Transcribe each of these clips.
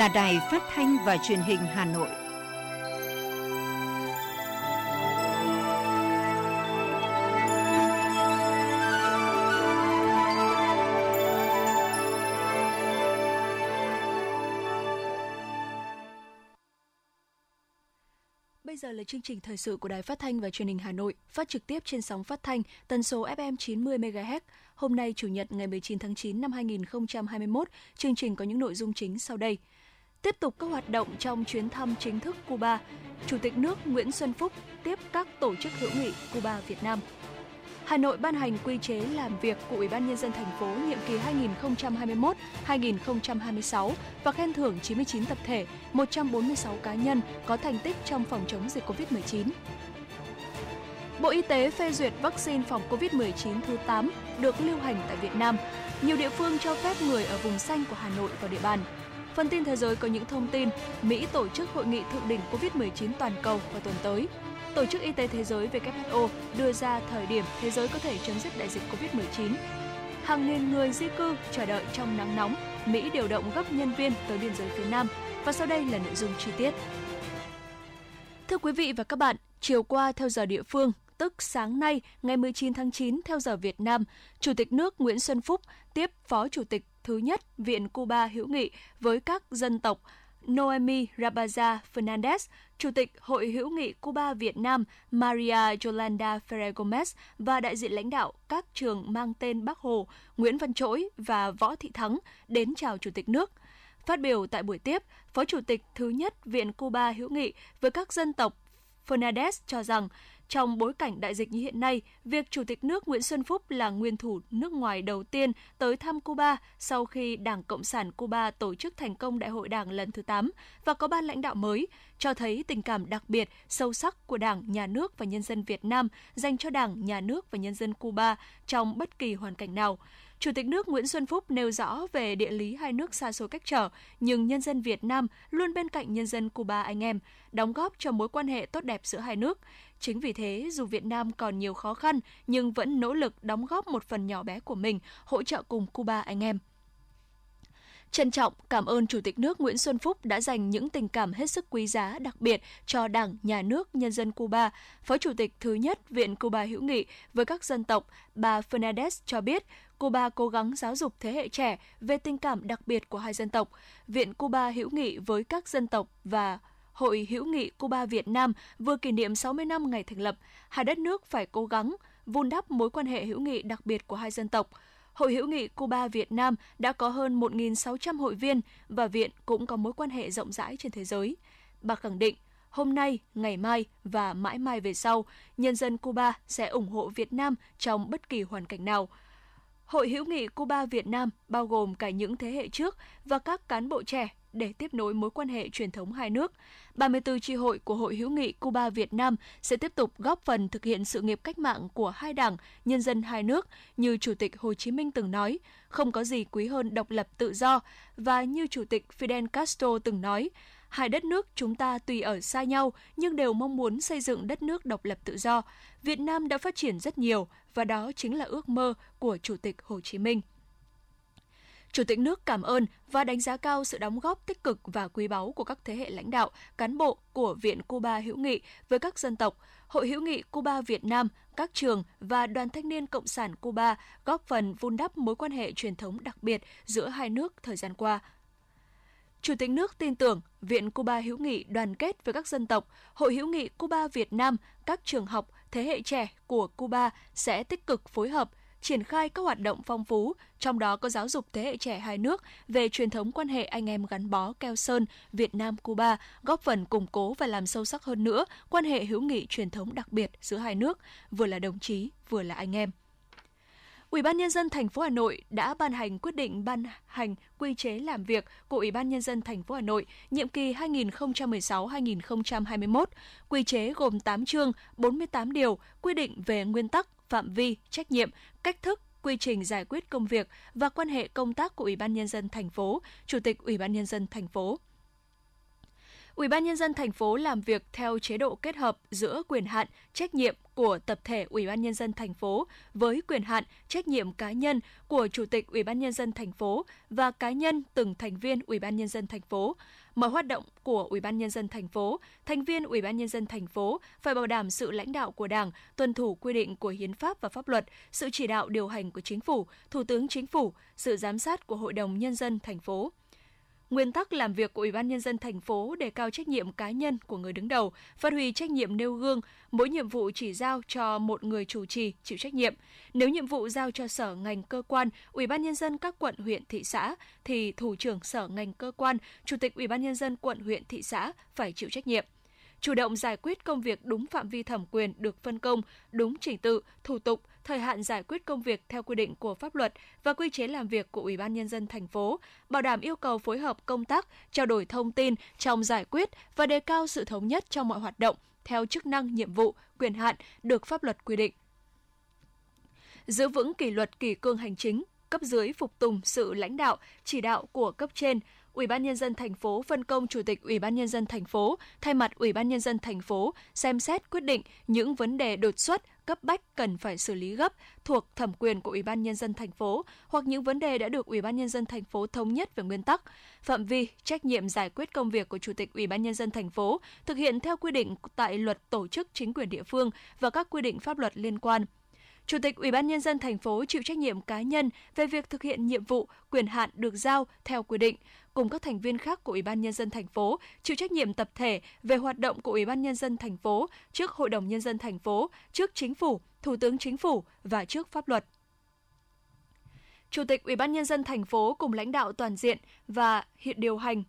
là Đài Phát thanh và Truyền hình Hà Nội. Bây giờ là chương trình thời sự của Đài Phát thanh và Truyền hình Hà Nội, phát trực tiếp trên sóng phát thanh tần số FM 90 MHz. Hôm nay chủ nhật ngày 19 tháng 9 năm 2021, chương trình có những nội dung chính sau đây. Tiếp tục các hoạt động trong chuyến thăm chính thức Cuba, Chủ tịch nước Nguyễn Xuân Phúc tiếp các tổ chức hữu nghị Cuba Việt Nam. Hà Nội ban hành quy chế làm việc của Ủy ban nhân dân thành phố nhiệm kỳ 2021-2026 và khen thưởng 99 tập thể, 146 cá nhân có thành tích trong phòng chống dịch COVID-19. Bộ Y tế phê duyệt vaccine phòng COVID-19 thứ 8 được lưu hành tại Việt Nam. Nhiều địa phương cho phép người ở vùng xanh của Hà Nội vào địa bàn. Phần tin thế giới có những thông tin Mỹ tổ chức hội nghị thượng đỉnh COVID-19 toàn cầu vào tuần tới. Tổ chức Y tế Thế giới WHO đưa ra thời điểm thế giới có thể chấm dứt đại dịch COVID-19. Hàng nghìn người di cư chờ đợi trong nắng nóng, Mỹ điều động gấp nhân viên tới biên giới phía Nam. Và sau đây là nội dung chi tiết. Thưa quý vị và các bạn, chiều qua theo giờ địa phương, tức sáng nay ngày 19 tháng 9 theo giờ Việt Nam, Chủ tịch nước Nguyễn Xuân Phúc tiếp Phó Chủ tịch thứ nhất Viện Cuba hữu nghị với các dân tộc Noemi Rabaza Fernandez, Chủ tịch Hội hữu nghị Cuba Việt Nam Maria Yolanda Ferrer Gomez và đại diện lãnh đạo các trường mang tên Bác Hồ, Nguyễn Văn Trỗi và Võ Thị Thắng đến chào Chủ tịch nước. Phát biểu tại buổi tiếp, Phó Chủ tịch thứ nhất Viện Cuba hữu nghị với các dân tộc Fernandez cho rằng trong bối cảnh đại dịch như hiện nay, việc Chủ tịch nước Nguyễn Xuân Phúc là nguyên thủ nước ngoài đầu tiên tới thăm Cuba sau khi Đảng Cộng sản Cuba tổ chức thành công Đại hội Đảng lần thứ 8 và có ban lãnh đạo mới, cho thấy tình cảm đặc biệt, sâu sắc của Đảng, Nhà nước và nhân dân Việt Nam dành cho Đảng, Nhà nước và nhân dân Cuba trong bất kỳ hoàn cảnh nào. Chủ tịch nước Nguyễn Xuân Phúc nêu rõ về địa lý hai nước xa xôi cách trở, nhưng nhân dân Việt Nam luôn bên cạnh nhân dân Cuba anh em, đóng góp cho mối quan hệ tốt đẹp giữa hai nước. Chính vì thế, dù Việt Nam còn nhiều khó khăn, nhưng vẫn nỗ lực đóng góp một phần nhỏ bé của mình, hỗ trợ cùng Cuba anh em. Trân trọng cảm ơn Chủ tịch nước Nguyễn Xuân Phúc đã dành những tình cảm hết sức quý giá đặc biệt cho Đảng, Nhà nước, nhân dân Cuba. Phó Chủ tịch thứ nhất Viện Cuba hữu nghị với các dân tộc, bà Fernandez cho biết, Cuba cố gắng giáo dục thế hệ trẻ về tình cảm đặc biệt của hai dân tộc. Viện Cuba hữu nghị với các dân tộc và Hội hữu nghị Cuba Việt Nam vừa kỷ niệm 60 năm ngày thành lập, hai đất nước phải cố gắng vun đắp mối quan hệ hữu nghị đặc biệt của hai dân tộc. Hội hữu nghị Cuba Việt Nam đã có hơn 1.600 hội viên và viện cũng có mối quan hệ rộng rãi trên thế giới. Bà khẳng định, hôm nay, ngày mai và mãi mai về sau, nhân dân Cuba sẽ ủng hộ Việt Nam trong bất kỳ hoàn cảnh nào. Hội hữu nghị Cuba Việt Nam bao gồm cả những thế hệ trước và các cán bộ trẻ để tiếp nối mối quan hệ truyền thống hai nước. 34 tri hội của Hội hữu nghị Cuba Việt Nam sẽ tiếp tục góp phần thực hiện sự nghiệp cách mạng của hai đảng, nhân dân hai nước như Chủ tịch Hồ Chí Minh từng nói, không có gì quý hơn độc lập tự do và như Chủ tịch Fidel Castro từng nói, hai đất nước chúng ta tùy ở xa nhau nhưng đều mong muốn xây dựng đất nước độc lập tự do. Việt Nam đã phát triển rất nhiều và đó chính là ước mơ của Chủ tịch Hồ Chí Minh. Chủ tịch nước cảm ơn và đánh giá cao sự đóng góp tích cực và quý báu của các thế hệ lãnh đạo, cán bộ của Viện Cuba hữu nghị với các dân tộc, Hội hữu nghị Cuba Việt Nam, các trường và Đoàn Thanh niên Cộng sản Cuba góp phần vun đắp mối quan hệ truyền thống đặc biệt giữa hai nước thời gian qua. Chủ tịch nước tin tưởng Viện Cuba hữu nghị đoàn kết với các dân tộc, Hội hữu nghị Cuba Việt Nam, các trường học, thế hệ trẻ của Cuba sẽ tích cực phối hợp triển khai các hoạt động phong phú, trong đó có giáo dục thế hệ trẻ hai nước về truyền thống quan hệ anh em gắn bó keo sơn Việt Nam Cuba, góp phần củng cố và làm sâu sắc hơn nữa quan hệ hữu nghị truyền thống đặc biệt giữa hai nước, vừa là đồng chí, vừa là anh em. Ủy ban nhân dân thành phố Hà Nội đã ban hành quyết định ban hành quy chế làm việc của Ủy ban nhân dân thành phố Hà Nội nhiệm kỳ 2016-2021. Quy chế gồm 8 chương, 48 điều quy định về nguyên tắc, phạm vi, trách nhiệm, cách thức, quy trình giải quyết công việc và quan hệ công tác của Ủy ban nhân dân thành phố, Chủ tịch Ủy ban nhân dân thành phố. Ủy ban nhân dân thành phố làm việc theo chế độ kết hợp giữa quyền hạn, trách nhiệm của tập thể Ủy ban nhân dân thành phố với quyền hạn, trách nhiệm cá nhân của Chủ tịch Ủy ban nhân dân thành phố và cá nhân từng thành viên Ủy ban nhân dân thành phố. Mọi hoạt động của Ủy ban nhân dân thành phố, thành viên Ủy ban nhân dân thành phố phải bảo đảm sự lãnh đạo của Đảng, tuân thủ quy định của hiến pháp và pháp luật, sự chỉ đạo điều hành của chính phủ, Thủ tướng Chính phủ, sự giám sát của Hội đồng nhân dân thành phố. Nguyên tắc làm việc của Ủy ban nhân dân thành phố đề cao trách nhiệm cá nhân của người đứng đầu, phát huy trách nhiệm nêu gương, mỗi nhiệm vụ chỉ giao cho một người chủ trì chịu trách nhiệm. Nếu nhiệm vụ giao cho sở ngành cơ quan, Ủy ban nhân dân các quận huyện thị xã thì thủ trưởng sở ngành cơ quan, chủ tịch Ủy ban nhân dân quận huyện thị xã phải chịu trách nhiệm chủ động giải quyết công việc đúng phạm vi thẩm quyền được phân công, đúng trình tự, thủ tục, thời hạn giải quyết công việc theo quy định của pháp luật và quy chế làm việc của Ủy ban nhân dân thành phố, bảo đảm yêu cầu phối hợp công tác, trao đổi thông tin trong giải quyết và đề cao sự thống nhất trong mọi hoạt động theo chức năng, nhiệm vụ, quyền hạn được pháp luật quy định. Giữ vững kỷ luật kỷ cương hành chính, cấp dưới phục tùng sự lãnh đạo, chỉ đạo của cấp trên, Ủy ban nhân dân thành phố phân công chủ tịch Ủy ban nhân dân thành phố thay mặt Ủy ban nhân dân thành phố xem xét quyết định những vấn đề đột xuất cấp bách cần phải xử lý gấp thuộc thẩm quyền của Ủy ban nhân dân thành phố hoặc những vấn đề đã được Ủy ban nhân dân thành phố thống nhất về nguyên tắc, phạm vi, trách nhiệm giải quyết công việc của Chủ tịch Ủy ban nhân dân thành phố thực hiện theo quy định tại Luật Tổ chức Chính quyền địa phương và các quy định pháp luật liên quan. Chủ tịch Ủy ban nhân dân thành phố chịu trách nhiệm cá nhân về việc thực hiện nhiệm vụ, quyền hạn được giao theo quy định, cùng các thành viên khác của Ủy ban nhân dân thành phố chịu trách nhiệm tập thể về hoạt động của Ủy ban nhân dân thành phố trước Hội đồng nhân dân thành phố, trước Chính phủ, Thủ tướng Chính phủ và trước pháp luật. Chủ tịch Ủy ban nhân dân thành phố cùng lãnh đạo toàn diện và hiện điều hành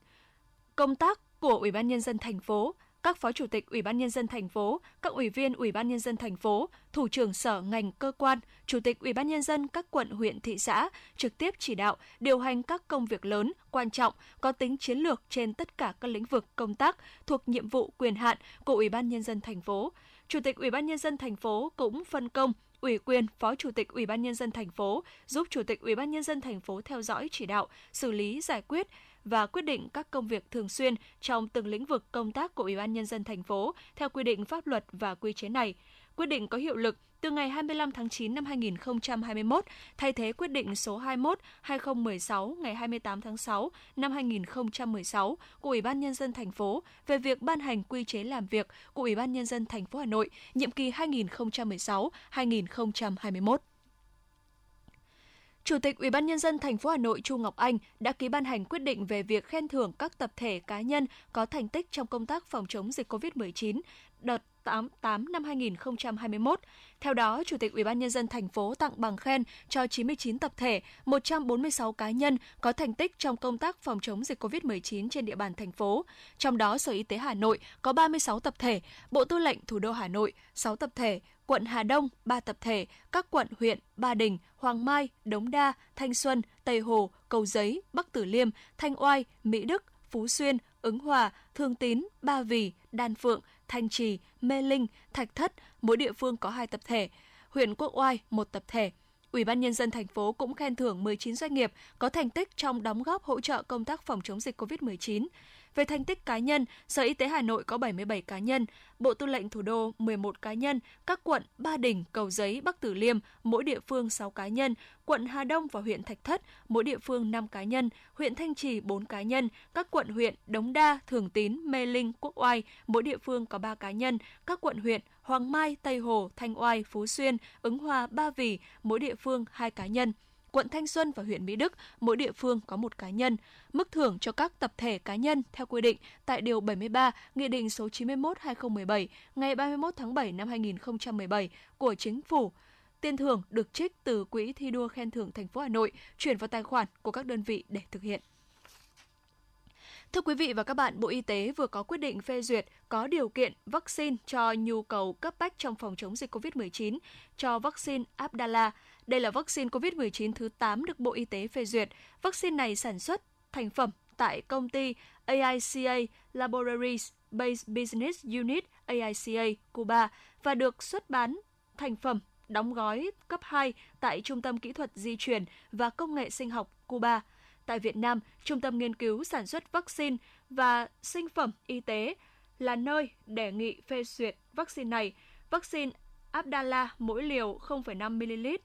công tác của Ủy ban nhân dân thành phố các phó chủ tịch Ủy ban nhân dân thành phố, các ủy viên Ủy ban nhân dân thành phố, thủ trưởng sở ngành cơ quan, chủ tịch Ủy ban nhân dân các quận huyện thị xã trực tiếp chỉ đạo điều hành các công việc lớn, quan trọng, có tính chiến lược trên tất cả các lĩnh vực công tác thuộc nhiệm vụ quyền hạn của Ủy ban nhân dân thành phố. Chủ tịch Ủy ban nhân dân thành phố cũng phân công ủy quyền Phó Chủ tịch Ủy ban nhân dân thành phố giúp Chủ tịch Ủy ban nhân dân thành phố theo dõi chỉ đạo, xử lý giải quyết và quyết định các công việc thường xuyên trong từng lĩnh vực công tác của Ủy ban nhân dân thành phố theo quy định pháp luật và quy chế này. Quyết định có hiệu lực từ ngày 25 tháng 9 năm 2021, thay thế quyết định số 21/2016 ngày 28 tháng 6 năm 2016 của Ủy ban nhân dân thành phố về việc ban hành quy chế làm việc của Ủy ban nhân dân thành phố Hà Nội nhiệm kỳ 2016-2021. Chủ tịch Ủy ban nhân dân thành phố Hà Nội Chu Ngọc Anh đã ký ban hành quyết định về việc khen thưởng các tập thể cá nhân có thành tích trong công tác phòng chống dịch COVID-19 đợt 8, năm 2021. Theo đó, Chủ tịch Ủy ban nhân dân thành phố tặng bằng khen cho 99 tập thể, 146 cá nhân có thành tích trong công tác phòng chống dịch COVID-19 trên địa bàn thành phố. Trong đó, Sở Y tế Hà Nội có 36 tập thể, Bộ Tư lệnh Thủ đô Hà Nội 6 tập thể, quận Hà Đông 3 tập thể, các quận huyện Ba Đình, Hoàng Mai, Đống Đa, Thanh Xuân, Tây Hồ, Cầu Giấy, Bắc Tử Liêm, Thanh Oai, Mỹ Đức, Phú Xuyên, Ứng Hòa, Thương Tín, Ba Vì, Đan Phượng, Thanh Trì, Mê Linh, Thạch Thất, mỗi địa phương có 2 tập thể, huyện Quốc Oai một tập thể. Ủy ban nhân dân thành phố cũng khen thưởng 19 doanh nghiệp có thành tích trong đóng góp hỗ trợ công tác phòng chống dịch COVID-19. Về thành tích cá nhân, Sở Y tế Hà Nội có 77 cá nhân, Bộ Tư lệnh Thủ đô 11 cá nhân, các quận Ba Đình, Cầu Giấy, Bắc Tử Liêm mỗi địa phương 6 cá nhân, quận Hà Đông và huyện Thạch Thất mỗi địa phương 5 cá nhân, huyện Thanh Trì 4 cá nhân, các quận huyện Đống Đa, Thường Tín, Mê Linh, Quốc Oai mỗi địa phương có 3 cá nhân, các quận huyện Hoàng Mai, Tây Hồ, Thanh Oai, Phú Xuyên, Ứng Hòa, Ba Vì mỗi địa phương 2 cá nhân quận Thanh Xuân và huyện Mỹ Đức, mỗi địa phương có một cá nhân. Mức thưởng cho các tập thể cá nhân theo quy định tại Điều 73 Nghị định số 91-2017 ngày 31 tháng 7 năm 2017 của Chính phủ. Tiền thưởng được trích từ Quỹ thi đua khen thưởng thành phố Hà Nội chuyển vào tài khoản của các đơn vị để thực hiện. Thưa quý vị và các bạn, Bộ Y tế vừa có quyết định phê duyệt có điều kiện vaccine cho nhu cầu cấp bách trong phòng chống dịch COVID-19 cho vaccine Abdala. Đây là vaccine COVID-19 thứ 8 được Bộ Y tế phê duyệt. Vaccine này sản xuất thành phẩm tại công ty AICA Laboratories base Business Unit AICA Cuba và được xuất bán thành phẩm đóng gói cấp 2 tại Trung tâm Kỹ thuật Di truyền và Công nghệ Sinh học Cuba Tại Việt Nam, Trung tâm Nghiên cứu Sản xuất Vaccine và Sinh phẩm Y tế là nơi đề nghị phê duyệt vaccine này. Vaccine Abdala mỗi liều 0,5ml,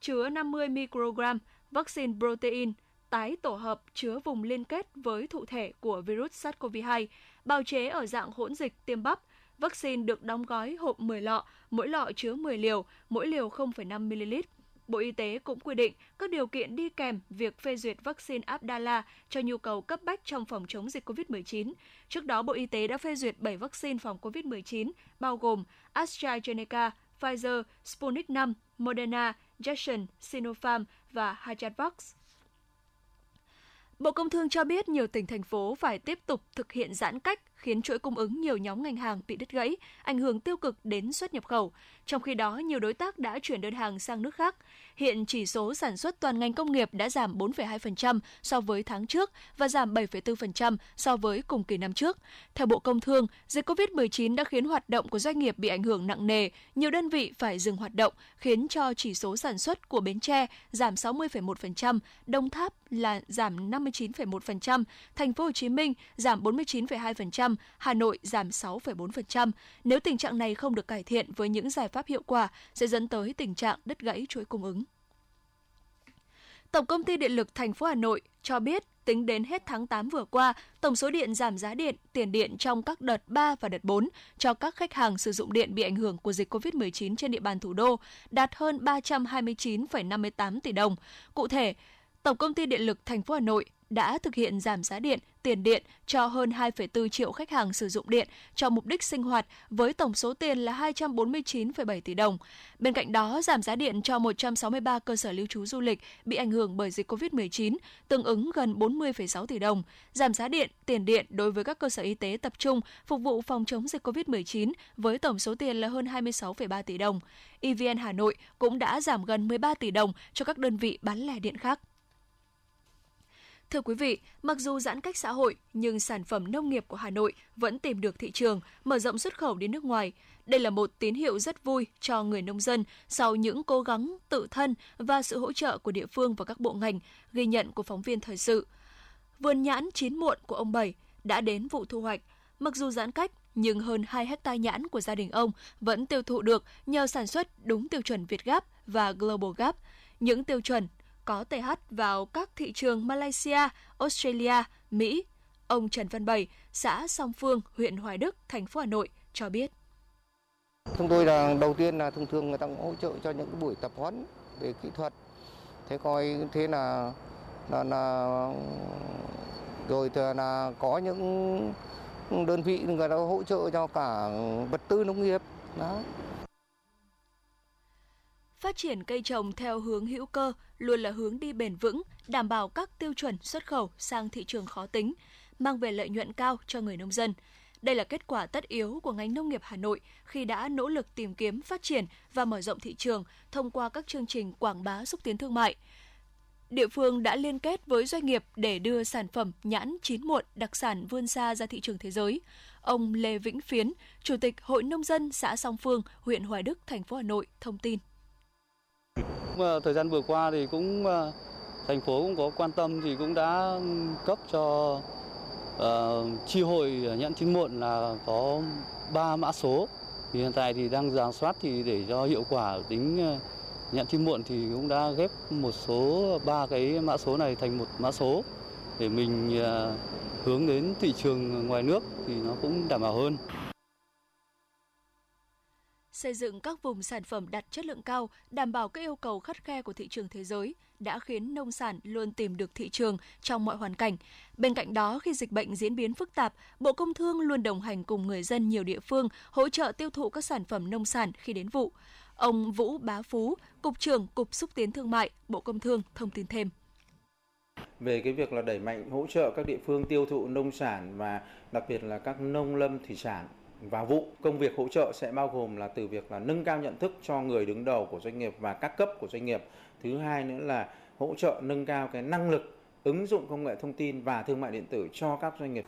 chứa 50 microgram, vaccine protein, tái tổ hợp chứa vùng liên kết với thụ thể của virus SARS-CoV-2, bào chế ở dạng hỗn dịch tiêm bắp. Vaccine được đóng gói hộp 10 lọ, mỗi lọ chứa 10 liều, mỗi liều 0,5ml. Bộ Y tế cũng quy định các điều kiện đi kèm việc phê duyệt vaccine Abdala cho nhu cầu cấp bách trong phòng chống dịch COVID-19. Trước đó, Bộ Y tế đã phê duyệt 7 vaccine phòng COVID-19, bao gồm AstraZeneca, Pfizer, Sputnik V, Moderna, Jackson, Sinopharm và Hajatvax. Bộ Công Thương cho biết nhiều tỉnh thành phố phải tiếp tục thực hiện giãn cách khiến chuỗi cung ứng nhiều nhóm ngành hàng bị đứt gãy, ảnh hưởng tiêu cực đến xuất nhập khẩu. Trong khi đó, nhiều đối tác đã chuyển đơn hàng sang nước khác. Hiện chỉ số sản xuất toàn ngành công nghiệp đã giảm 4,2% so với tháng trước và giảm 7,4% so với cùng kỳ năm trước. Theo Bộ Công Thương, dịch COVID-19 đã khiến hoạt động của doanh nghiệp bị ảnh hưởng nặng nề, nhiều đơn vị phải dừng hoạt động, khiến cho chỉ số sản xuất của Bến Tre giảm 60,1%, Đồng Tháp là giảm 59,1%, Thành phố Hồ Chí Minh giảm 49,2%, Hà Nội giảm 6,4%. Nếu tình trạng này không được cải thiện với những giải pháp hiệu quả sẽ dẫn tới tình trạng đứt gãy chuỗi cung ứng. Tổng công ty Điện lực thành phố Hà Nội cho biết tính đến hết tháng 8 vừa qua, tổng số điện giảm giá điện, tiền điện trong các đợt 3 và đợt 4 cho các khách hàng sử dụng điện bị ảnh hưởng của dịch COVID-19 trên địa bàn thủ đô đạt hơn 329,58 tỷ đồng. Cụ thể, Tổng công ty Điện lực thành phố Hà Nội đã thực hiện giảm giá điện, tiền điện cho hơn 2,4 triệu khách hàng sử dụng điện cho mục đích sinh hoạt với tổng số tiền là 249,7 tỷ đồng. Bên cạnh đó, giảm giá điện cho 163 cơ sở lưu trú du lịch bị ảnh hưởng bởi dịch COVID-19, tương ứng gần 40,6 tỷ đồng. Giảm giá điện, tiền điện đối với các cơ sở y tế tập trung phục vụ phòng chống dịch COVID-19 với tổng số tiền là hơn 26,3 tỷ đồng. EVN Hà Nội cũng đã giảm gần 13 tỷ đồng cho các đơn vị bán lẻ điện khác. Thưa quý vị, mặc dù giãn cách xã hội nhưng sản phẩm nông nghiệp của Hà Nội vẫn tìm được thị trường, mở rộng xuất khẩu đến nước ngoài. Đây là một tín hiệu rất vui cho người nông dân sau những cố gắng tự thân và sự hỗ trợ của địa phương và các bộ ngành, ghi nhận của phóng viên thời sự. Vườn nhãn chín muộn của ông Bảy đã đến vụ thu hoạch. Mặc dù giãn cách, nhưng hơn 2 hecta nhãn của gia đình ông vẫn tiêu thụ được nhờ sản xuất đúng tiêu chuẩn Việt Gap và Global Gap. Những tiêu chuẩn có TH vào các thị trường Malaysia, Australia, Mỹ. Ông Trần Văn Bảy, xã Song Phương, huyện Hoài Đức, thành phố Hà Nội cho biết. Chúng tôi là đầu tiên là thông thường người ta cũng hỗ trợ cho những cái buổi tập huấn về kỹ thuật. Thế coi thế là là, là rồi thì là có những đơn vị người ta hỗ trợ cho cả vật tư nông nghiệp. Đó. Phát triển cây trồng theo hướng hữu cơ luôn là hướng đi bền vững, đảm bảo các tiêu chuẩn xuất khẩu sang thị trường khó tính, mang về lợi nhuận cao cho người nông dân. Đây là kết quả tất yếu của ngành nông nghiệp Hà Nội khi đã nỗ lực tìm kiếm phát triển và mở rộng thị trường thông qua các chương trình quảng bá xúc tiến thương mại. Địa phương đã liên kết với doanh nghiệp để đưa sản phẩm nhãn chín muộn đặc sản vươn xa ra thị trường thế giới. Ông Lê Vĩnh Phiến, Chủ tịch Hội Nông dân xã Song Phương, huyện Hoài Đức, thành phố Hà Nội thông tin. Thời gian vừa qua thì cũng ờ, thành phố cũng có quan tâm thì cũng đã ừ, cấp cho uh, chi hội nhãn chín muộn là có 3 mã số. Thì hiện tại thì đang giả soát thì để cho hiệu quả tính nhận nhãn chín muộn thì cũng đã ghép một số ba cái mã số này thành một mã số để mình uh, hướng đến thị trường ngoài nước thì nó cũng đảm bảo hơn xây dựng các vùng sản phẩm đạt chất lượng cao, đảm bảo các yêu cầu khắt khe của thị trường thế giới đã khiến nông sản luôn tìm được thị trường trong mọi hoàn cảnh. Bên cạnh đó, khi dịch bệnh diễn biến phức tạp, Bộ Công Thương luôn đồng hành cùng người dân nhiều địa phương hỗ trợ tiêu thụ các sản phẩm nông sản khi đến vụ. Ông Vũ Bá Phú, Cục trưởng Cục Xúc tiến Thương mại, Bộ Công Thương thông tin thêm về cái việc là đẩy mạnh hỗ trợ các địa phương tiêu thụ nông sản và đặc biệt là các nông lâm thủy sản vào vụ. Công việc hỗ trợ sẽ bao gồm là từ việc là nâng cao nhận thức cho người đứng đầu của doanh nghiệp và các cấp của doanh nghiệp. Thứ hai nữa là hỗ trợ nâng cao cái năng lực ứng dụng công nghệ thông tin và thương mại điện tử cho các doanh nghiệp.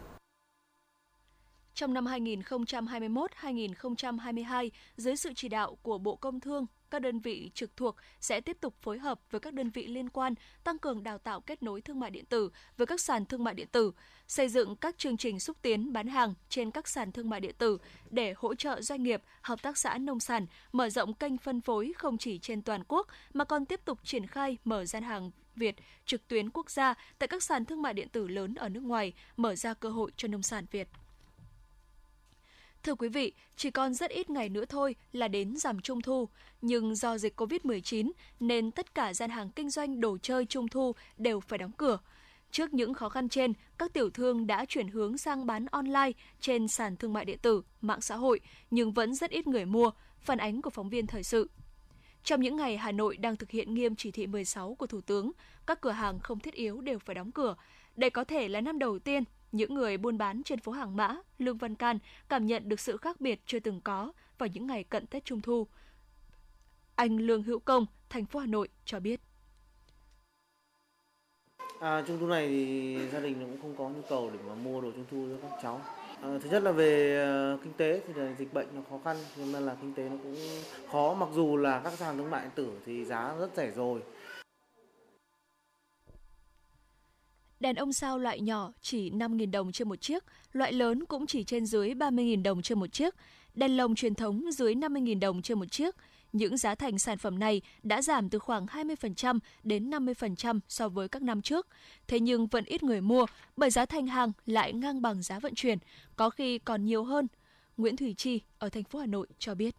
Trong năm 2021-2022, dưới sự chỉ đạo của Bộ Công Thương, các đơn vị trực thuộc sẽ tiếp tục phối hợp với các đơn vị liên quan tăng cường đào tạo kết nối thương mại điện tử với các sàn thương mại điện tử, xây dựng các chương trình xúc tiến bán hàng trên các sàn thương mại điện tử để hỗ trợ doanh nghiệp, hợp tác xã nông sản mở rộng kênh phân phối không chỉ trên toàn quốc mà còn tiếp tục triển khai mở gian hàng Việt trực tuyến quốc gia tại các sàn thương mại điện tử lớn ở nước ngoài, mở ra cơ hội cho nông sản Việt. Thưa quý vị, chỉ còn rất ít ngày nữa thôi là đến giảm Trung thu, nhưng do dịch Covid-19 nên tất cả gian hàng kinh doanh đồ chơi Trung thu đều phải đóng cửa. Trước những khó khăn trên, các tiểu thương đã chuyển hướng sang bán online trên sàn thương mại điện tử, mạng xã hội, nhưng vẫn rất ít người mua, phản ánh của phóng viên thời sự. Trong những ngày Hà Nội đang thực hiện nghiêm chỉ thị 16 của Thủ tướng, các cửa hàng không thiết yếu đều phải đóng cửa. Đây có thể là năm đầu tiên những người buôn bán trên phố Hàng Mã, Lương Văn Can cảm nhận được sự khác biệt chưa từng có vào những ngày cận Tết Trung Thu. Anh Lương Hữu Công, thành phố Hà Nội cho biết. À, trung thu này thì gia đình cũng không có nhu cầu để mà mua đồ trung thu cho các cháu. À, thứ nhất là về uh, kinh tế thì là dịch bệnh nó khó khăn nên là kinh tế nó cũng khó mặc dù là các sàn thương mại điện tử thì giá rất rẻ rồi Đèn ông sao loại nhỏ chỉ 5.000 đồng trên một chiếc, loại lớn cũng chỉ trên dưới 30.000 đồng trên một chiếc, đèn lồng truyền thống dưới 50.000 đồng trên một chiếc. Những giá thành sản phẩm này đã giảm từ khoảng 20% đến 50% so với các năm trước. Thế nhưng vẫn ít người mua bởi giá thành hàng lại ngang bằng giá vận chuyển, có khi còn nhiều hơn. Nguyễn Thủy Chi ở thành phố Hà Nội cho biết.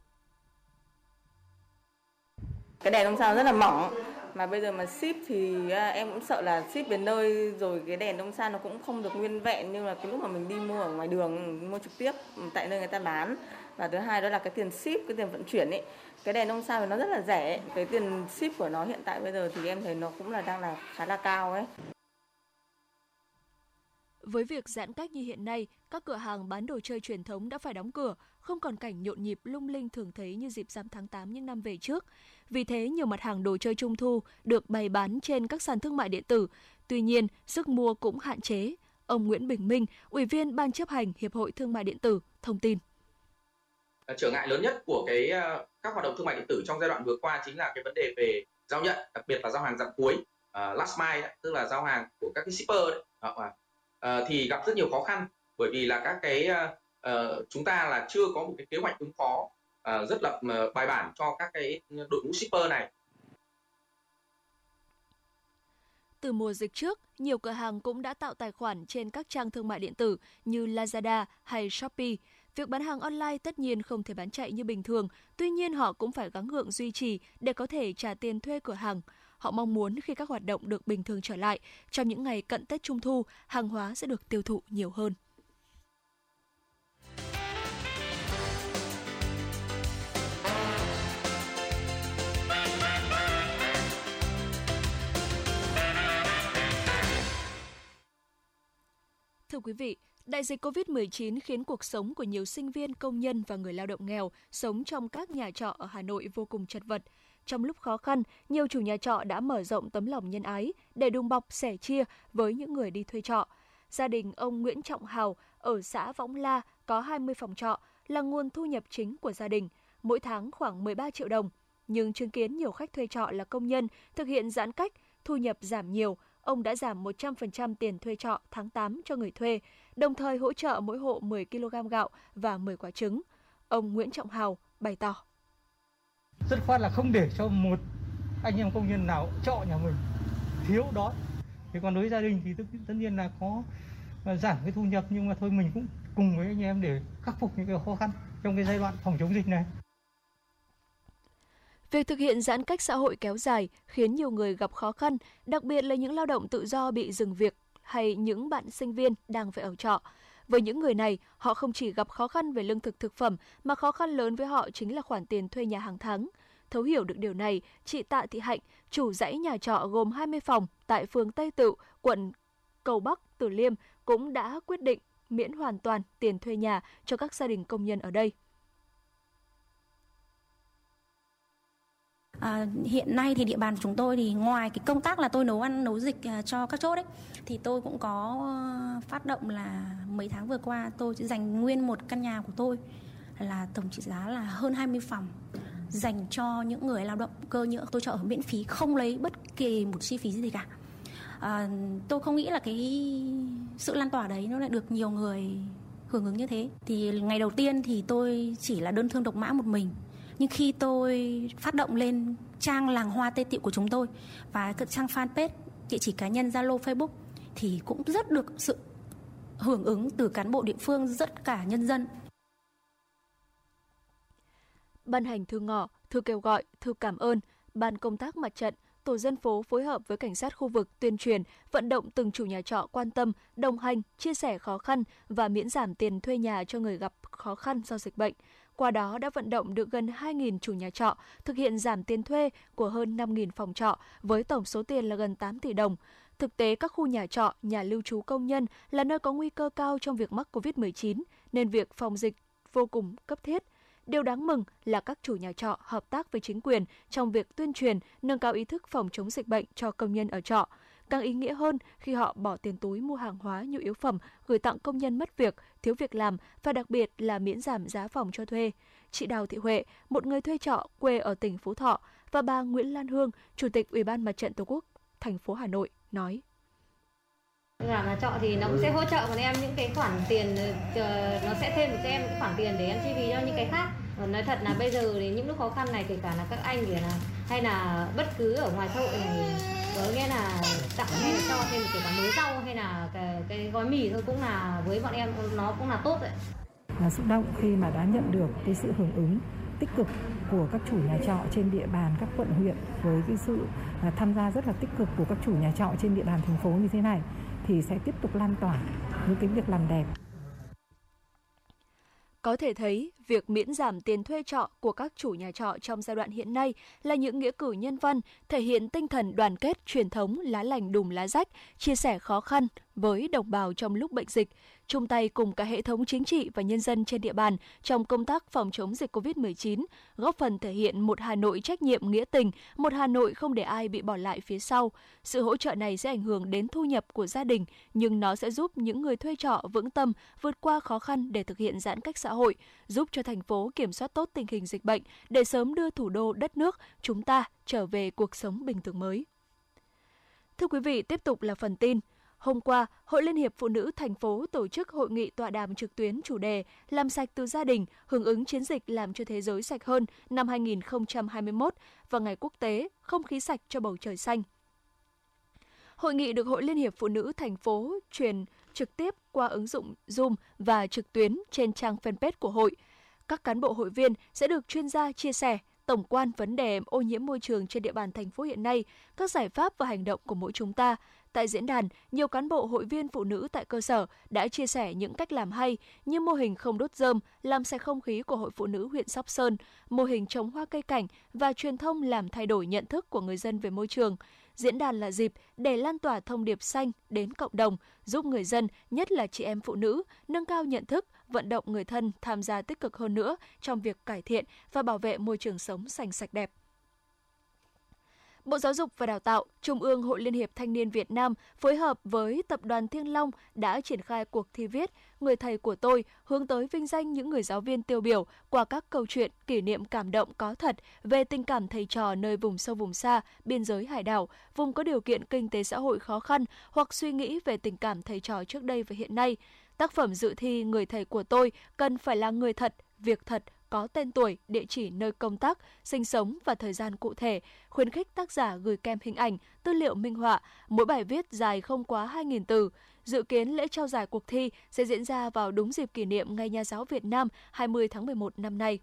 Cái đèn ông sao rất là mỏng, mà bây giờ mà ship thì à, em cũng sợ là ship đến nơi rồi cái đèn đông san nó cũng không được nguyên vẹn như là cái lúc mà mình đi mua ở ngoài đường mua trực tiếp tại nơi người ta bán. Và thứ hai đó là cái tiền ship cái tiền vận chuyển ấy cái đèn ông sao thì nó rất là rẻ cái tiền ship của nó hiện tại bây giờ thì em thấy nó cũng là đang là khá là cao ấy với việc giãn cách như hiện nay, các cửa hàng bán đồ chơi truyền thống đã phải đóng cửa, không còn cảnh nhộn nhịp lung linh thường thấy như dịp rằm tháng 8 những năm về trước. Vì thế, nhiều mặt hàng đồ chơi trung thu được bày bán trên các sàn thương mại điện tử. Tuy nhiên, sức mua cũng hạn chế. Ông Nguyễn Bình Minh, Ủy viên Ban chấp hành Hiệp hội Thương mại điện tử, thông tin. Trở ngại lớn nhất của cái ờ, các hoạt động thương mại điện tử trong giai đoạn vừa qua chính là cái vấn đề về giao nhận, đặc biệt là giao hàng dạng cuối, uh, last mile, tức là giao hàng của các cái shipper đấy. Ờ, Uh, thì gặp rất nhiều khó khăn bởi vì là các cái uh, chúng ta là chưa có một cái kế hoạch ứng phó uh, rất là uh, bài bản cho các cái đội ngũ shipper này. Từ mùa dịch trước, nhiều cửa hàng cũng đã tạo tài khoản trên các trang thương mại điện tử như Lazada hay Shopee. Việc bán hàng online tất nhiên không thể bán chạy như bình thường, tuy nhiên họ cũng phải gắng gượng duy trì để có thể trả tiền thuê cửa hàng. Họ mong muốn khi các hoạt động được bình thường trở lại, trong những ngày cận Tết Trung thu, hàng hóa sẽ được tiêu thụ nhiều hơn. Thưa quý vị, đại dịch COVID-19 khiến cuộc sống của nhiều sinh viên, công nhân và người lao động nghèo sống trong các nhà trọ ở Hà Nội vô cùng chật vật. Trong lúc khó khăn, nhiều chủ nhà trọ đã mở rộng tấm lòng nhân ái để đùm bọc sẻ chia với những người đi thuê trọ. Gia đình ông Nguyễn Trọng Hào ở xã Võng La có 20 phòng trọ là nguồn thu nhập chính của gia đình, mỗi tháng khoảng 13 triệu đồng. Nhưng chứng kiến nhiều khách thuê trọ là công nhân thực hiện giãn cách, thu nhập giảm nhiều, ông đã giảm 100% tiền thuê trọ tháng 8 cho người thuê, đồng thời hỗ trợ mỗi hộ 10 kg gạo và 10 quả trứng. Ông Nguyễn Trọng Hào bày tỏ. Rất khoát là không để cho một anh em công nhân nào trọ nhà mình thiếu đó. Thì còn đối với gia đình thì tất, tất nhiên là có à, giảm cái thu nhập nhưng mà thôi mình cũng cùng với anh em để khắc phục những cái khó khăn trong cái giai đoạn phòng chống dịch này. Việc thực hiện giãn cách xã hội kéo dài khiến nhiều người gặp khó khăn, đặc biệt là những lao động tự do bị dừng việc hay những bạn sinh viên đang phải ở trọ. Với những người này, họ không chỉ gặp khó khăn về lương thực thực phẩm mà khó khăn lớn với họ chính là khoản tiền thuê nhà hàng tháng. Thấu hiểu được điều này, chị Tạ Thị Hạnh, chủ dãy nhà trọ gồm 20 phòng tại phường Tây Tựu, quận Cầu Bắc, Từ Liêm cũng đã quyết định miễn hoàn toàn tiền thuê nhà cho các gia đình công nhân ở đây. À, hiện nay thì địa bàn của chúng tôi thì ngoài cái công tác là tôi nấu ăn nấu dịch à, cho các chốt ấy thì tôi cũng có ờ, phát động là mấy tháng vừa qua tôi dành nguyên một căn nhà của tôi là tổng trị giá là hơn 20 phòng dành cho những người lao động cơ nhựa tôi cho ở miễn phí không lấy bất kỳ một chi phí gì cả. À, tôi không nghĩ là cái sự lan tỏa đấy nó lại được nhiều người hưởng ứng như thế. Thì ngày đầu tiên thì tôi chỉ là đơn thương độc mã một mình nhưng khi tôi phát động lên trang làng hoa tê tiệu của chúng tôi và trang fanpage địa chỉ cá nhân zalo facebook thì cũng rất được sự hưởng ứng từ cán bộ địa phương rất cả nhân dân ban hành thư ngỏ thư kêu gọi thư cảm ơn ban công tác mặt trận tổ dân phố phối hợp với cảnh sát khu vực tuyên truyền, vận động từng chủ nhà trọ quan tâm, đồng hành, chia sẻ khó khăn và miễn giảm tiền thuê nhà cho người gặp khó khăn do dịch bệnh. Qua đó đã vận động được gần 2.000 chủ nhà trọ thực hiện giảm tiền thuê của hơn 5.000 phòng trọ với tổng số tiền là gần 8 tỷ đồng. Thực tế, các khu nhà trọ, nhà lưu trú công nhân là nơi có nguy cơ cao trong việc mắc COVID-19, nên việc phòng dịch vô cùng cấp thiết. Điều đáng mừng là các chủ nhà trọ hợp tác với chính quyền trong việc tuyên truyền, nâng cao ý thức phòng chống dịch bệnh cho công nhân ở trọ. Càng ý nghĩa hơn khi họ bỏ tiền túi mua hàng hóa nhu yếu phẩm gửi tặng công nhân mất việc, thiếu việc làm và đặc biệt là miễn giảm giá phòng cho thuê. Chị Đào Thị Huệ, một người thuê trọ quê ở tỉnh Phú Thọ và bà Nguyễn Lan Hương, Chủ tịch Ủy ban Mặt trận Tổ quốc thành phố Hà Nội nói. Làm nhà trọ thì nó cũng sẽ hỗ trợ bọn em những cái khoản tiền ờ, nó sẽ thêm cho em những khoản tiền để em chi phí cho những cái khác. Còn nói thật là bây giờ thì những lúc khó khăn này kể cả là các anh kể là hay là bất cứ ở ngoài xã hội này có nghĩa là tặng hay là cho thêm kể cả mới rau hay là cái, cái gói mì thôi cũng là với bọn em nó cũng là tốt đấy Là xúc động khi mà đã nhận được cái sự hưởng ứng tích cực của các chủ nhà trọ trên địa bàn các quận huyện với cái sự à, tham gia rất là tích cực của các chủ nhà trọ trên địa bàn thành phố như thế này thì sẽ tiếp tục lan tỏa những cái việc làm đẹp. Có thể thấy, việc miễn giảm tiền thuê trọ của các chủ nhà trọ trong giai đoạn hiện nay là những nghĩa cử nhân văn, thể hiện tinh thần đoàn kết truyền thống lá lành đùm lá rách, chia sẻ khó khăn với đồng bào trong lúc bệnh dịch, chung tay cùng cả hệ thống chính trị và nhân dân trên địa bàn trong công tác phòng chống dịch COVID-19, góp phần thể hiện một Hà Nội trách nhiệm nghĩa tình, một Hà Nội không để ai bị bỏ lại phía sau. Sự hỗ trợ này sẽ ảnh hưởng đến thu nhập của gia đình, nhưng nó sẽ giúp những người thuê trọ vững tâm vượt qua khó khăn để thực hiện giãn cách xã hội, giúp cho thành phố kiểm soát tốt tình hình dịch bệnh để sớm đưa thủ đô đất nước chúng ta trở về cuộc sống bình thường mới. Thưa quý vị, tiếp tục là phần tin. Hôm qua, Hội Liên hiệp Phụ nữ thành phố tổ chức hội nghị tọa đàm trực tuyến chủ đề Làm sạch từ gia đình, hưởng ứng chiến dịch làm cho thế giới sạch hơn năm 2021 và Ngày Quốc tế Không khí sạch cho bầu trời xanh. Hội nghị được Hội Liên hiệp Phụ nữ thành phố truyền trực tiếp qua ứng dụng Zoom và trực tuyến trên trang fanpage của hội. Các cán bộ hội viên sẽ được chuyên gia chia sẻ tổng quan vấn đề ô nhiễm môi trường trên địa bàn thành phố hiện nay, các giải pháp và hành động của mỗi chúng ta, Tại diễn đàn, nhiều cán bộ hội viên phụ nữ tại cơ sở đã chia sẻ những cách làm hay như mô hình không đốt rơm, làm sạch không khí của Hội Phụ nữ huyện Sóc Sơn, mô hình trồng hoa cây cảnh và truyền thông làm thay đổi nhận thức của người dân về môi trường. Diễn đàn là dịp để lan tỏa thông điệp xanh đến cộng đồng, giúp người dân, nhất là chị em phụ nữ, nâng cao nhận thức, vận động người thân tham gia tích cực hơn nữa trong việc cải thiện và bảo vệ môi trường sống xanh sạch đẹp. Bộ Giáo dục và Đào tạo, Trung ương Hội Liên hiệp Thanh niên Việt Nam phối hợp với Tập đoàn Thiên Long đã triển khai cuộc thi viết Người thầy của tôi hướng tới vinh danh những người giáo viên tiêu biểu qua các câu chuyện kỷ niệm cảm động có thật về tình cảm thầy trò nơi vùng sâu vùng xa, biên giới hải đảo, vùng có điều kiện kinh tế xã hội khó khăn hoặc suy nghĩ về tình cảm thầy trò trước đây và hiện nay. Tác phẩm dự thi Người thầy của tôi cần phải là người thật, việc thật, có tên tuổi, địa chỉ nơi công tác, sinh sống và thời gian cụ thể, khuyến khích tác giả gửi kèm hình ảnh, tư liệu minh họa, mỗi bài viết dài không quá 2.000 từ. Dự kiến lễ trao giải cuộc thi sẽ diễn ra vào đúng dịp kỷ niệm Ngày Nhà giáo Việt Nam 20 tháng 11 năm nay.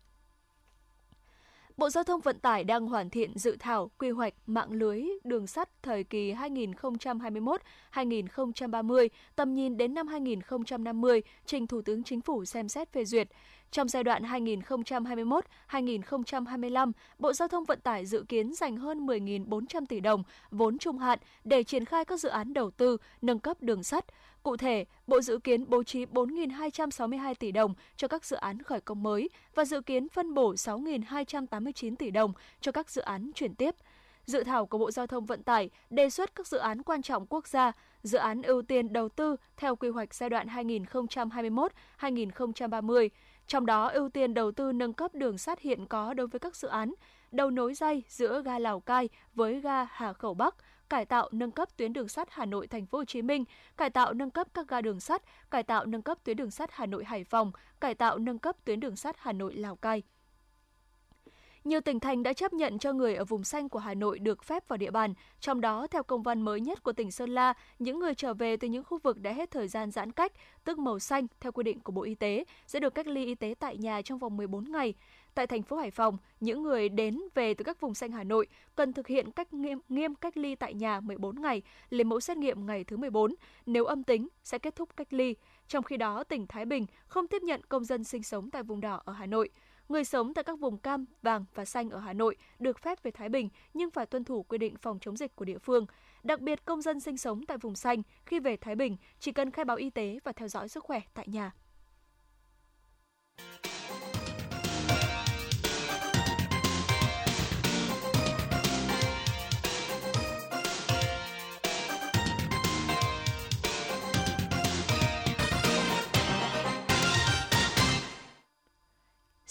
Bộ Giao thông Vận tải đang hoàn thiện dự thảo quy hoạch mạng lưới đường sắt thời kỳ 2021-2030, tầm nhìn đến năm 2050, trình Thủ tướng Chính phủ xem xét phê duyệt. Trong giai đoạn 2021-2025, Bộ Giao thông Vận tải dự kiến dành hơn 10.400 tỷ đồng vốn trung hạn để triển khai các dự án đầu tư, nâng cấp đường sắt. Cụ thể, Bộ dự kiến bố trí 4.262 tỷ đồng cho các dự án khởi công mới và dự kiến phân bổ 6.289 tỷ đồng cho các dự án chuyển tiếp. Dự thảo của Bộ Giao thông Vận tải đề xuất các dự án quan trọng quốc gia, dự án ưu tiên đầu tư theo quy hoạch giai đoạn 2021-2030, trong đó ưu tiên đầu tư nâng cấp đường sắt hiện có đối với các dự án đầu nối dây giữa ga Lào Cai với ga Hà Khẩu Bắc, cải tạo nâng cấp tuyến đường sắt Hà Nội Thành phố Hồ Chí Minh, cải tạo nâng cấp các ga đường sắt, cải tạo nâng cấp tuyến đường sắt Hà Nội Hải Phòng, cải tạo nâng cấp tuyến đường sắt Hà Nội Lào Cai. Nhiều tỉnh thành đã chấp nhận cho người ở vùng xanh của Hà Nội được phép vào địa bàn, trong đó theo công văn mới nhất của tỉnh Sơn La, những người trở về từ những khu vực đã hết thời gian giãn cách, tức màu xanh theo quy định của Bộ Y tế, sẽ được cách ly y tế tại nhà trong vòng 14 ngày. Tại thành phố Hải Phòng, những người đến về từ các vùng xanh Hà Nội cần thực hiện cách nghiêm, nghiêm cách ly tại nhà 14 ngày, lấy mẫu xét nghiệm ngày thứ 14. Nếu âm tính, sẽ kết thúc cách ly. Trong khi đó, tỉnh Thái Bình không tiếp nhận công dân sinh sống tại vùng đỏ ở Hà Nội. Người sống tại các vùng cam, vàng và xanh ở Hà Nội được phép về Thái Bình nhưng phải tuân thủ quy định phòng chống dịch của địa phương. Đặc biệt, công dân sinh sống tại vùng xanh khi về Thái Bình chỉ cần khai báo y tế và theo dõi sức khỏe tại nhà.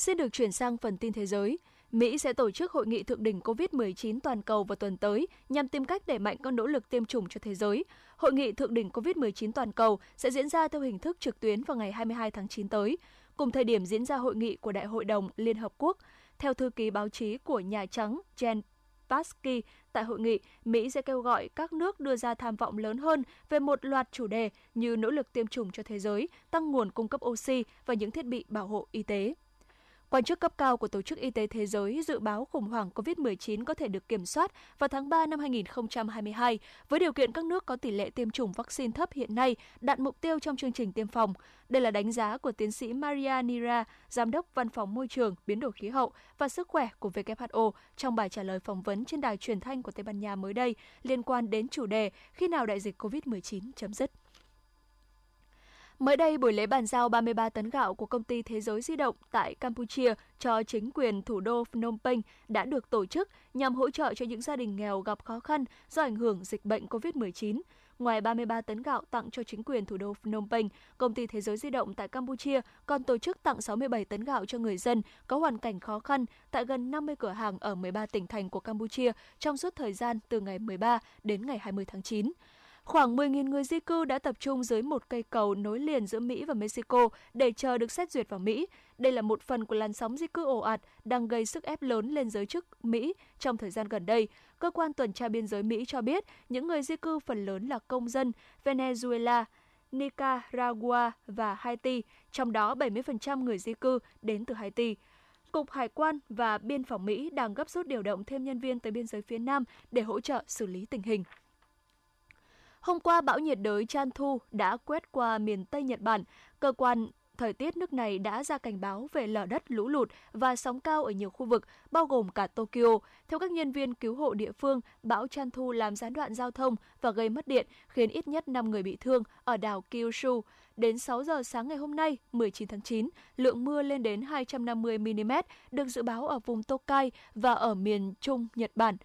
Xin được chuyển sang phần tin thế giới. Mỹ sẽ tổ chức hội nghị thượng đỉnh COVID-19 toàn cầu vào tuần tới nhằm tìm cách đẩy mạnh các nỗ lực tiêm chủng cho thế giới. Hội nghị thượng đỉnh COVID-19 toàn cầu sẽ diễn ra theo hình thức trực tuyến vào ngày 22 tháng 9 tới, cùng thời điểm diễn ra hội nghị của Đại hội đồng Liên Hợp Quốc. Theo thư ký báo chí của Nhà Trắng Jen Psaki, tại hội nghị, Mỹ sẽ kêu gọi các nước đưa ra tham vọng lớn hơn về một loạt chủ đề như nỗ lực tiêm chủng cho thế giới, tăng nguồn cung cấp oxy và những thiết bị bảo hộ y tế. Quan chức cấp cao của Tổ chức Y tế Thế giới dự báo khủng hoảng COVID-19 có thể được kiểm soát vào tháng 3 năm 2022 với điều kiện các nước có tỷ lệ tiêm chủng vaccine thấp hiện nay đạt mục tiêu trong chương trình tiêm phòng. Đây là đánh giá của tiến sĩ Maria Nira, Giám đốc Văn phòng Môi trường, Biến đổi khí hậu và Sức khỏe của WHO trong bài trả lời phỏng vấn trên đài truyền thanh của Tây Ban Nha mới đây liên quan đến chủ đề khi nào đại dịch COVID-19 chấm dứt. Mới đây, buổi lễ bàn giao 33 tấn gạo của công ty Thế giới di động tại Campuchia cho chính quyền thủ đô Phnom Penh đã được tổ chức nhằm hỗ trợ cho những gia đình nghèo gặp khó khăn do ảnh hưởng dịch bệnh COVID-19. Ngoài 33 tấn gạo tặng cho chính quyền thủ đô Phnom Penh, công ty Thế giới di động tại Campuchia còn tổ chức tặng 67 tấn gạo cho người dân có hoàn cảnh khó khăn tại gần 50 cửa hàng ở 13 tỉnh thành của Campuchia trong suốt thời gian từ ngày 13 đến ngày 20 tháng 9. Khoảng 10.000 người di cư đã tập trung dưới một cây cầu nối liền giữa Mỹ và Mexico để chờ được xét duyệt vào Mỹ. Đây là một phần của làn sóng di cư ồ ạt đang gây sức ép lớn lên giới chức Mỹ trong thời gian gần đây. Cơ quan tuần tra biên giới Mỹ cho biết những người di cư phần lớn là công dân Venezuela, Nicaragua và Haiti, trong đó 70% người di cư đến từ Haiti. Cục Hải quan và Biên phòng Mỹ đang gấp rút điều động thêm nhân viên tới biên giới phía Nam để hỗ trợ xử lý tình hình. Hôm qua, bão nhiệt đới Chan Thu đã quét qua miền Tây Nhật Bản. Cơ quan thời tiết nước này đã ra cảnh báo về lở đất, lũ lụt và sóng cao ở nhiều khu vực, bao gồm cả Tokyo. Theo các nhân viên cứu hộ địa phương, bão Chan Thu làm gián đoạn giao thông và gây mất điện, khiến ít nhất 5 người bị thương ở đảo Kyushu. Đến 6 giờ sáng ngày hôm nay, 19 tháng 9, lượng mưa lên đến 250 mm được dự báo ở vùng Tokai và ở miền Trung Nhật Bản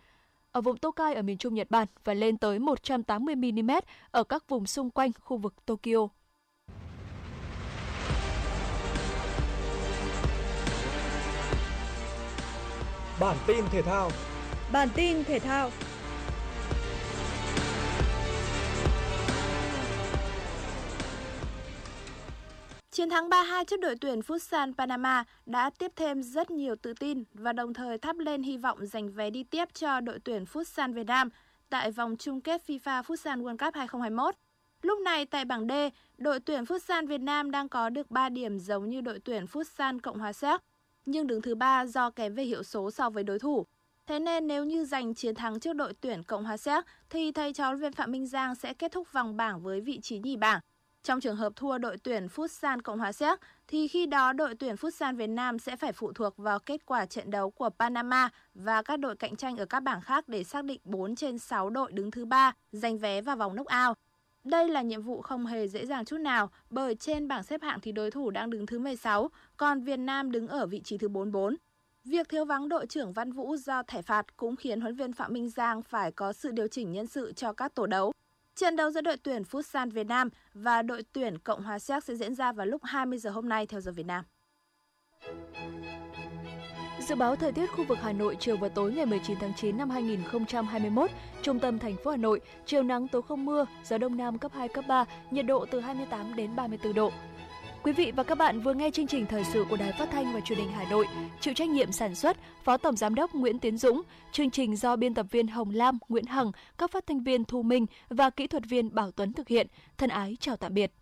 ở vùng Tokai ở miền Trung Nhật Bản và lên tới 180 mm ở các vùng xung quanh khu vực Tokyo. Bản tin thể thao Bản tin thể thao Chiến thắng 3-2 trước đội tuyển Futsal Panama đã tiếp thêm rất nhiều tự tin và đồng thời thắp lên hy vọng giành vé đi tiếp cho đội tuyển Futsal Việt Nam tại vòng chung kết FIFA Futsal World Cup 2021. Lúc này tại bảng D, đội tuyển Futsal Việt Nam đang có được 3 điểm giống như đội tuyển Futsal Cộng hòa Séc, nhưng đứng thứ ba do kém về hiệu số so với đối thủ. Thế nên nếu như giành chiến thắng trước đội tuyển Cộng hòa Séc thì thầy trò viên Phạm Minh Giang sẽ kết thúc vòng bảng với vị trí nhì bảng trong trường hợp thua đội tuyển Futsal Cộng hòa Séc thì khi đó đội tuyển Futsal Việt Nam sẽ phải phụ thuộc vào kết quả trận đấu của Panama và các đội cạnh tranh ở các bảng khác để xác định 4 trên 6 đội đứng thứ ba giành vé vào vòng knock-out. Đây là nhiệm vụ không hề dễ dàng chút nào bởi trên bảng xếp hạng thì đối thủ đang đứng thứ 16, còn Việt Nam đứng ở vị trí thứ 44. Việc thiếu vắng đội trưởng Văn Vũ do thẻ phạt cũng khiến huấn viên Phạm Minh Giang phải có sự điều chỉnh nhân sự cho các tổ đấu. Trận đấu giữa đội tuyển Futsal Việt Nam và đội tuyển Cộng hòa Séc sẽ diễn ra vào lúc 20 giờ hôm nay theo giờ Việt Nam. Dự báo thời tiết khu vực Hà Nội chiều và tối ngày 19 tháng 9 năm 2021, trung tâm thành phố Hà Nội, chiều nắng tối không mưa, gió đông nam cấp 2 cấp 3, nhiệt độ từ 28 đến 34 độ. Quý vị và các bạn vừa nghe chương trình thời sự của Đài Phát thanh và Truyền hình Hà Nội, chịu trách nhiệm sản xuất Phó Tổng giám đốc Nguyễn Tiến Dũng, chương trình do biên tập viên Hồng Lam, Nguyễn Hằng, các phát thanh viên Thu Minh và kỹ thuật viên Bảo Tuấn thực hiện. Thân ái chào tạm biệt.